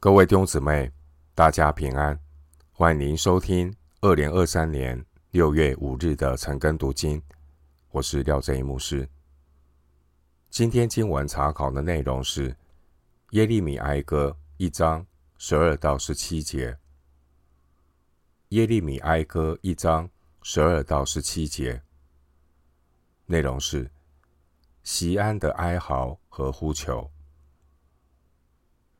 各位弟兄姊妹，大家平安！欢迎您收听二零二三年六月五日的晨更读经。我是廖正一牧师。今天经文查考的内容是耶利米哀歌一章十二到十七节。耶利米哀歌一章十二到十七节，内容是锡安的哀嚎和呼求。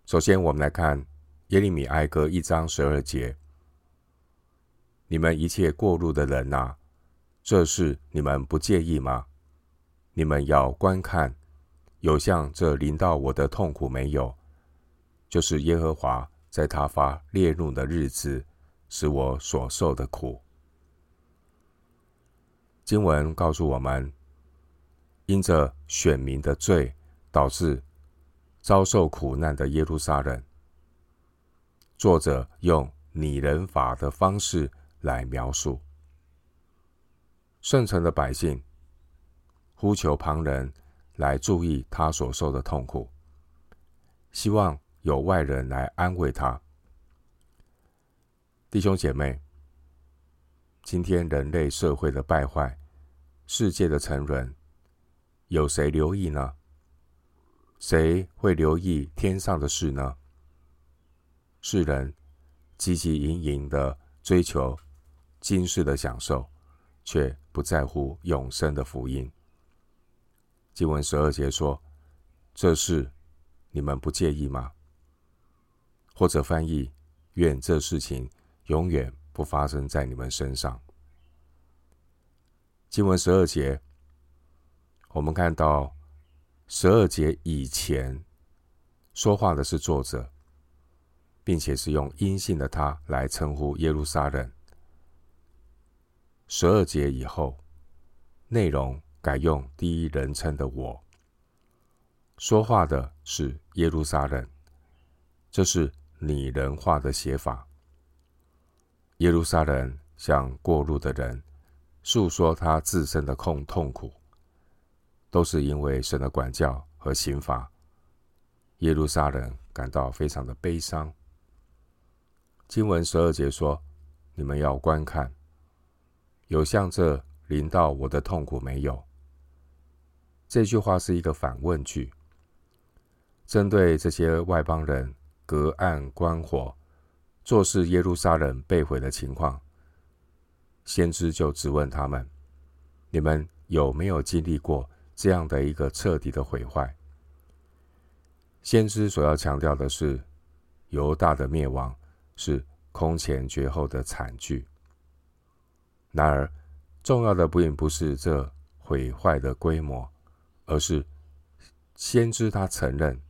首先，我们来看耶利米哀歌一章十二节：“你们一切过路的人啊，这事你们不介意吗？你们要观看，有像这临到我的痛苦没有？就是耶和华在他发烈怒的日子，使我所受的苦。”经文告诉我们，因着选民的罪，导致。遭受苦难的耶路撒冷，作者用拟人法的方式来描述。圣城的百姓呼求旁人来注意他所受的痛苦，希望有外人来安慰他。弟兄姐妹，今天人类社会的败坏，世界的沉沦，有谁留意呢？谁会留意天上的事呢？世人汲汲营营的追求今世的享受，却不在乎永生的福音。经文十二节说：“这事你们不介意吗？”或者翻译：“愿这事情永远不发生在你们身上。”经文十二节，我们看到。十二节以前说话的是作者，并且是用阴性的他来称呼耶路撒冷。十二节以后，内容改用第一人称的我，说话的是耶路撒冷，这是拟人化的写法。耶路撒冷向过路的人诉说他自身的痛痛苦。都是因为神的管教和刑罚，耶路撒冷感到非常的悲伤。经文十二节说：“你们要观看，有像这临到我的痛苦没有？”这句话是一个反问句，针对这些外邦人隔岸观火，坐视耶路撒冷被毁的情况，先知就质问他们：“你们有没有经历过？”这样的一个彻底的毁坏，先知所要强调的是，犹大的灭亡是空前绝后的惨剧。然而，重要的不并不是这毁坏的规模，而是先知他承认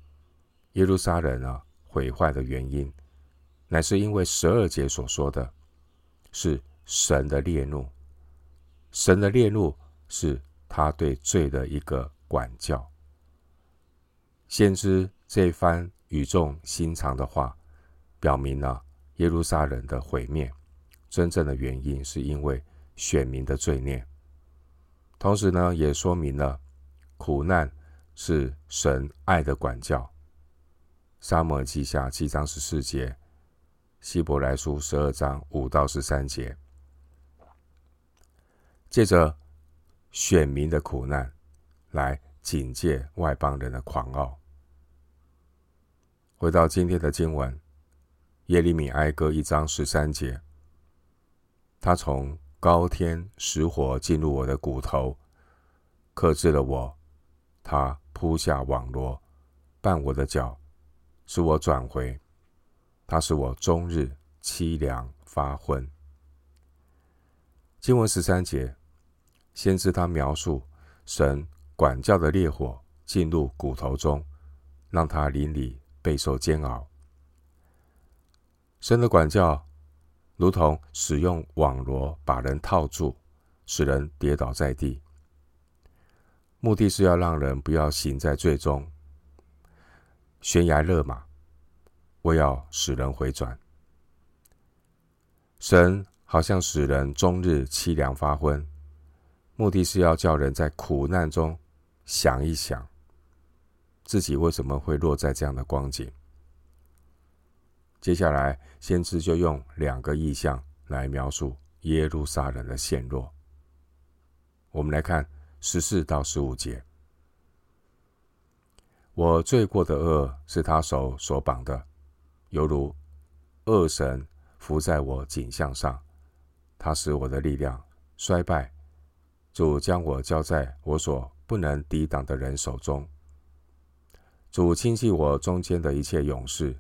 耶路撒冷啊毁坏的原因，乃是因为十二节所说的，是神的烈怒，神的烈怒是。他对罪的一个管教，先知这番语重心长的话，表明了耶路撒冷的毁灭真正的原因是因为选民的罪孽，同时呢，也说明了苦难是神爱的管教。撒母耳记下七章十四节，希伯来书十二章五到十三节，接着。选民的苦难，来警戒外邦人的狂傲。回到今天的经文，耶利米哀歌一章十三节，他从高天使火进入我的骨头，克制了我。他铺下网罗，绊我的脚，使我转回。他使我终日凄凉发昏。经文十三节。先知他描述神管教的烈火进入骨头中，让他灵里备受煎熬。神的管教如同使用网罗把人套住，使人跌倒在地，目的是要让人不要行在罪中，悬崖勒马，为要使人回转。神好像使人终日凄凉发昏。目的是要叫人在苦难中想一想，自己为什么会落在这样的光景。接下来，先知就用两个意象来描述耶路撒冷的陷落。我们来看十四到十五节：我罪过的恶是他手所绑的，犹如恶神伏在我颈项上，他使我的力量衰败。主将我交在我所不能抵挡的人手中。主轻弃我中间的一切勇士。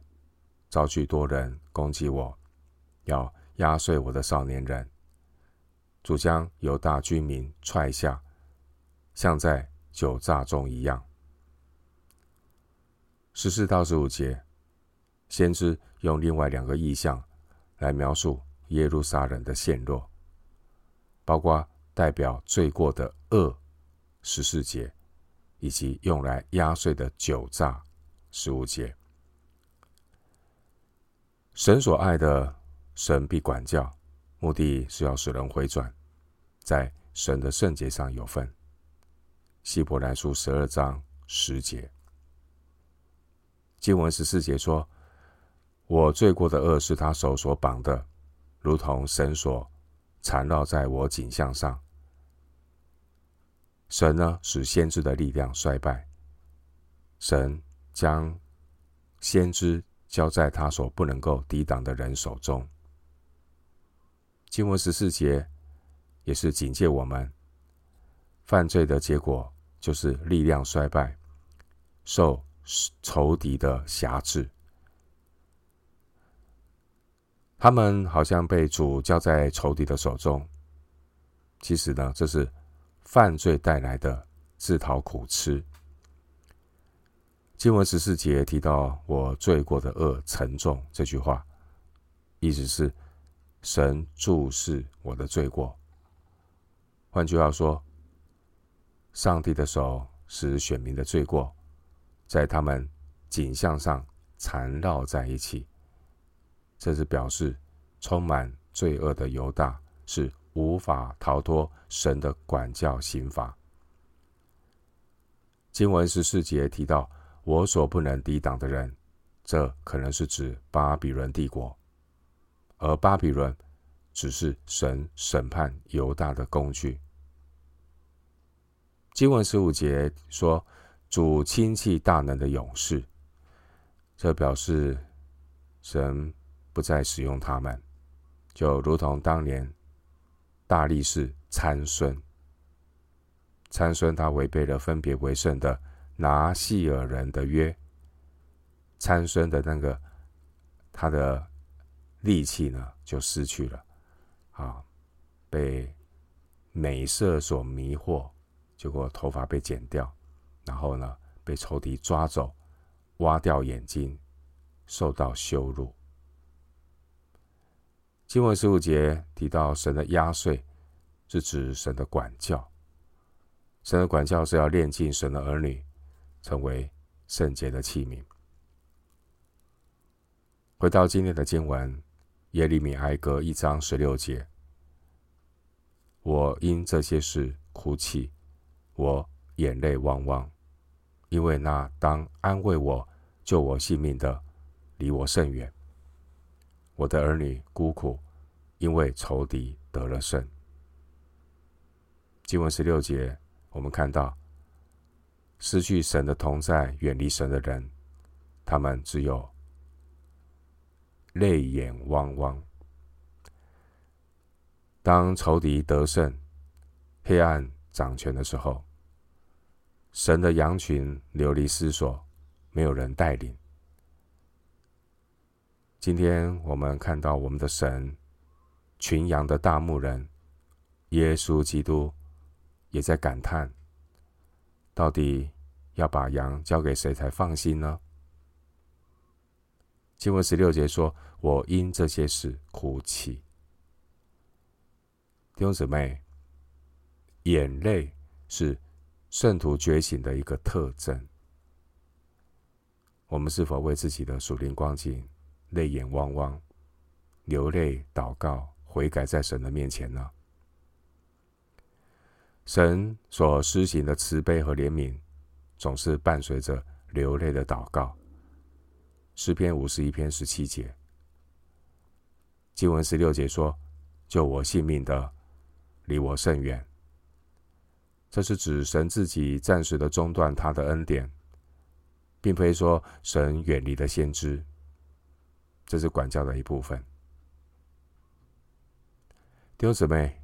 招聚多人攻击我，要压碎我的少年人。主将犹大居民踹下，像在酒炸中一样。十四到十五节，先知用另外两个意象来描述耶路撒冷的陷落，包括代表罪过的恶十四节，以及用来压碎的酒醡十五节。神所爱的，神必管教，目的是要使人回转，在神的圣洁上有份。希伯来书十二章十节，经文十四节说：“我罪过的恶是他手所绑的，如同绳索缠绕在我颈项上。”神呢，使先知的力量衰败，神将先知。交在他所不能够抵挡的人手中。经文十四节也是警戒我们，犯罪的结果就是力量衰败，受仇敌的辖制。他们好像被主交在仇敌的手中，其实呢，这是犯罪带来的自讨苦吃。经文十四节提到“我罪过的恶沉重”这句话，意思是神注视我的罪过。换句话说，上帝的手使选民的罪过在他们颈项上缠绕在一起，这是表示充满罪恶的犹大是无法逃脱神的管教刑罚。经文十四节提到。我所不能抵挡的人，这可能是指巴比伦帝国，而巴比伦只是神审判犹大的工具。经文十五节说：“主轻弃大能的勇士”，这表示神不再使用他们，就如同当年大力士参孙，参孙他违背了分别为圣的。拿细耳人的约，参孙的那个他的力气呢就失去了，啊，被美色所迷惑，结果头发被剪掉，然后呢被仇敌抓走，挖掉眼睛，受到羞辱。经文十五节提到神的压岁，是指神的管教，神的管教是要炼尽神的儿女。成为圣洁的器皿。回到今天的经文，耶利米哀歌一章十六节：我因这些事哭泣，我眼泪汪汪，因为那当安慰我、救我性命的，离我甚远。我的儿女孤苦，因为仇敌得了胜。经文十六节，我们看到。失去神的同在，远离神的人，他们只有泪眼汪汪。当仇敌得胜、黑暗掌权的时候，神的羊群流离失所，没有人带领。今天我们看到我们的神，群羊的大牧人耶稣基督，也在感叹。到底要把羊交给谁才放心呢？经文十六节说：“我因这些事哭泣。”弟兄姊妹，眼泪是圣徒觉醒的一个特征。我们是否为自己的属灵光景泪眼汪汪，流泪祷告、悔改在神的面前呢？神所施行的慈悲和怜悯，总是伴随着流泪的祷告。诗篇五十一篇十七节经文十六节说：“救我性命的，离我甚远。”这是指神自己暂时的中断他的恩典，并非说神远离了先知。这是管教的一部分。弟兄姊妹，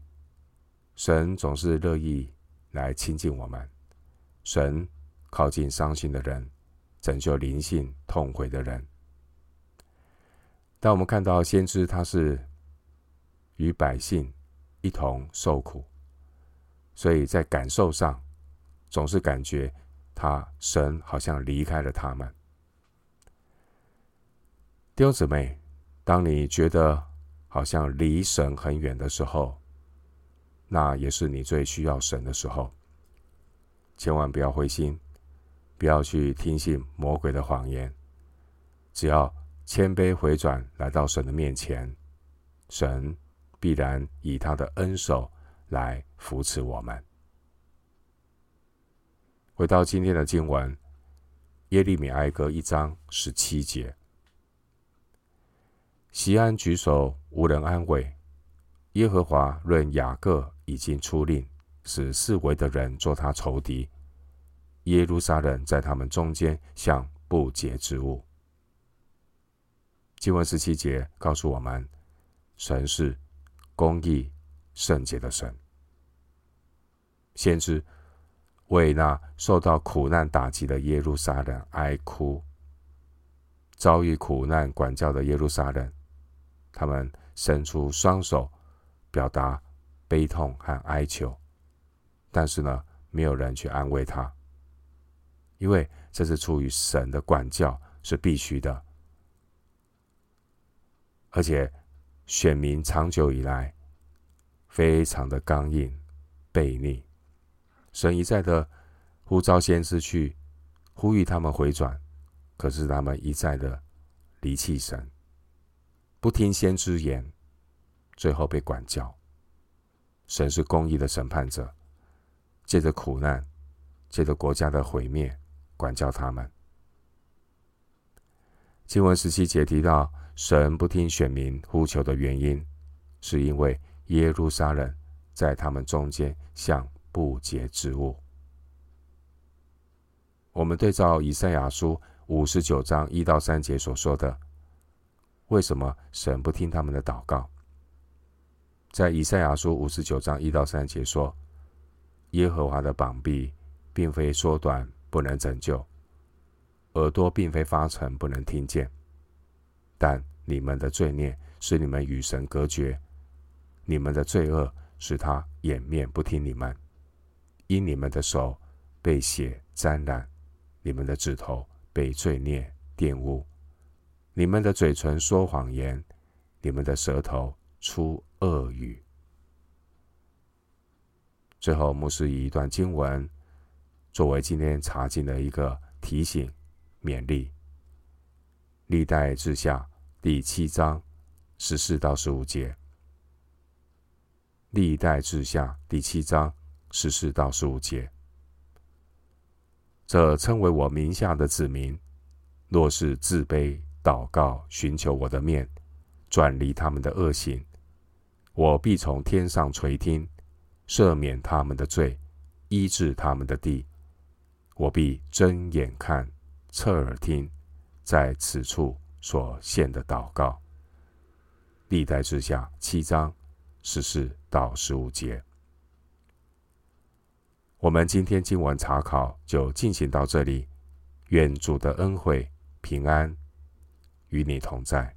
神总是乐意来亲近我们，神靠近伤心的人，拯救灵性痛悔的人。当我们看到先知，他是与百姓一同受苦。所以在感受上，总是感觉他神好像离开了他们。弟兄姊妹，当你觉得好像离神很远的时候，那也是你最需要神的时候。千万不要灰心，不要去听信魔鬼的谎言。只要谦卑回转，来到神的面前，神必然以他的恩手。来扶持我们。回到今天的经文，耶利米哀歌一章十七节：西安举手，无人安慰；耶和华论雅各已经出令，使四围的人作他仇敌。耶路撒冷在他们中间像不洁之物。经文十七节告诉我们，神是公义圣洁的神。先知为那受到苦难打击的耶路撒冷哀哭，遭遇苦难管教的耶路撒冷，他们伸出双手，表达悲痛和哀求，但是呢，没有人去安慰他，因为这是出于神的管教，是必须的，而且选民长久以来非常的刚硬悖逆。神一再的呼召先知去呼吁他们回转，可是他们一再的离弃神，不听先知言，最后被管教。神是公义的审判者，借着苦难，借着国家的毁灭，管教他们。经文十七节提到，神不听选民呼求的原因，是因为耶路撒冷在他们中间像不洁之物。我们对照以赛亚书五十九章一到三节所说的，为什么神不听他们的祷告？在以赛亚书五十九章一到三节说：“耶和华的膀臂并非缩短，不能拯救；耳朵并非发沉，不能听见。但你们的罪孽使你们与神隔绝，你们的罪恶使他掩面不听你们。”因你们的手被血沾染，你们的指头被罪孽玷污，你们的嘴唇说谎言，你们的舌头出恶语。最后，牧师以一段经文作为今天查经的一个提醒勉励：历代志下第七章十四到十五节，历代志下第七章。十四到十五节，这称为我名下的子民，若是自卑祷告，寻求我的面，转离他们的恶行，我必从天上垂听，赦免他们的罪，医治他们的地。我必睁眼看，侧耳听，在此处所献的祷告。历代志下七章十四到十五节。我们今天经文查考就进行到这里，愿主的恩惠平安与你同在。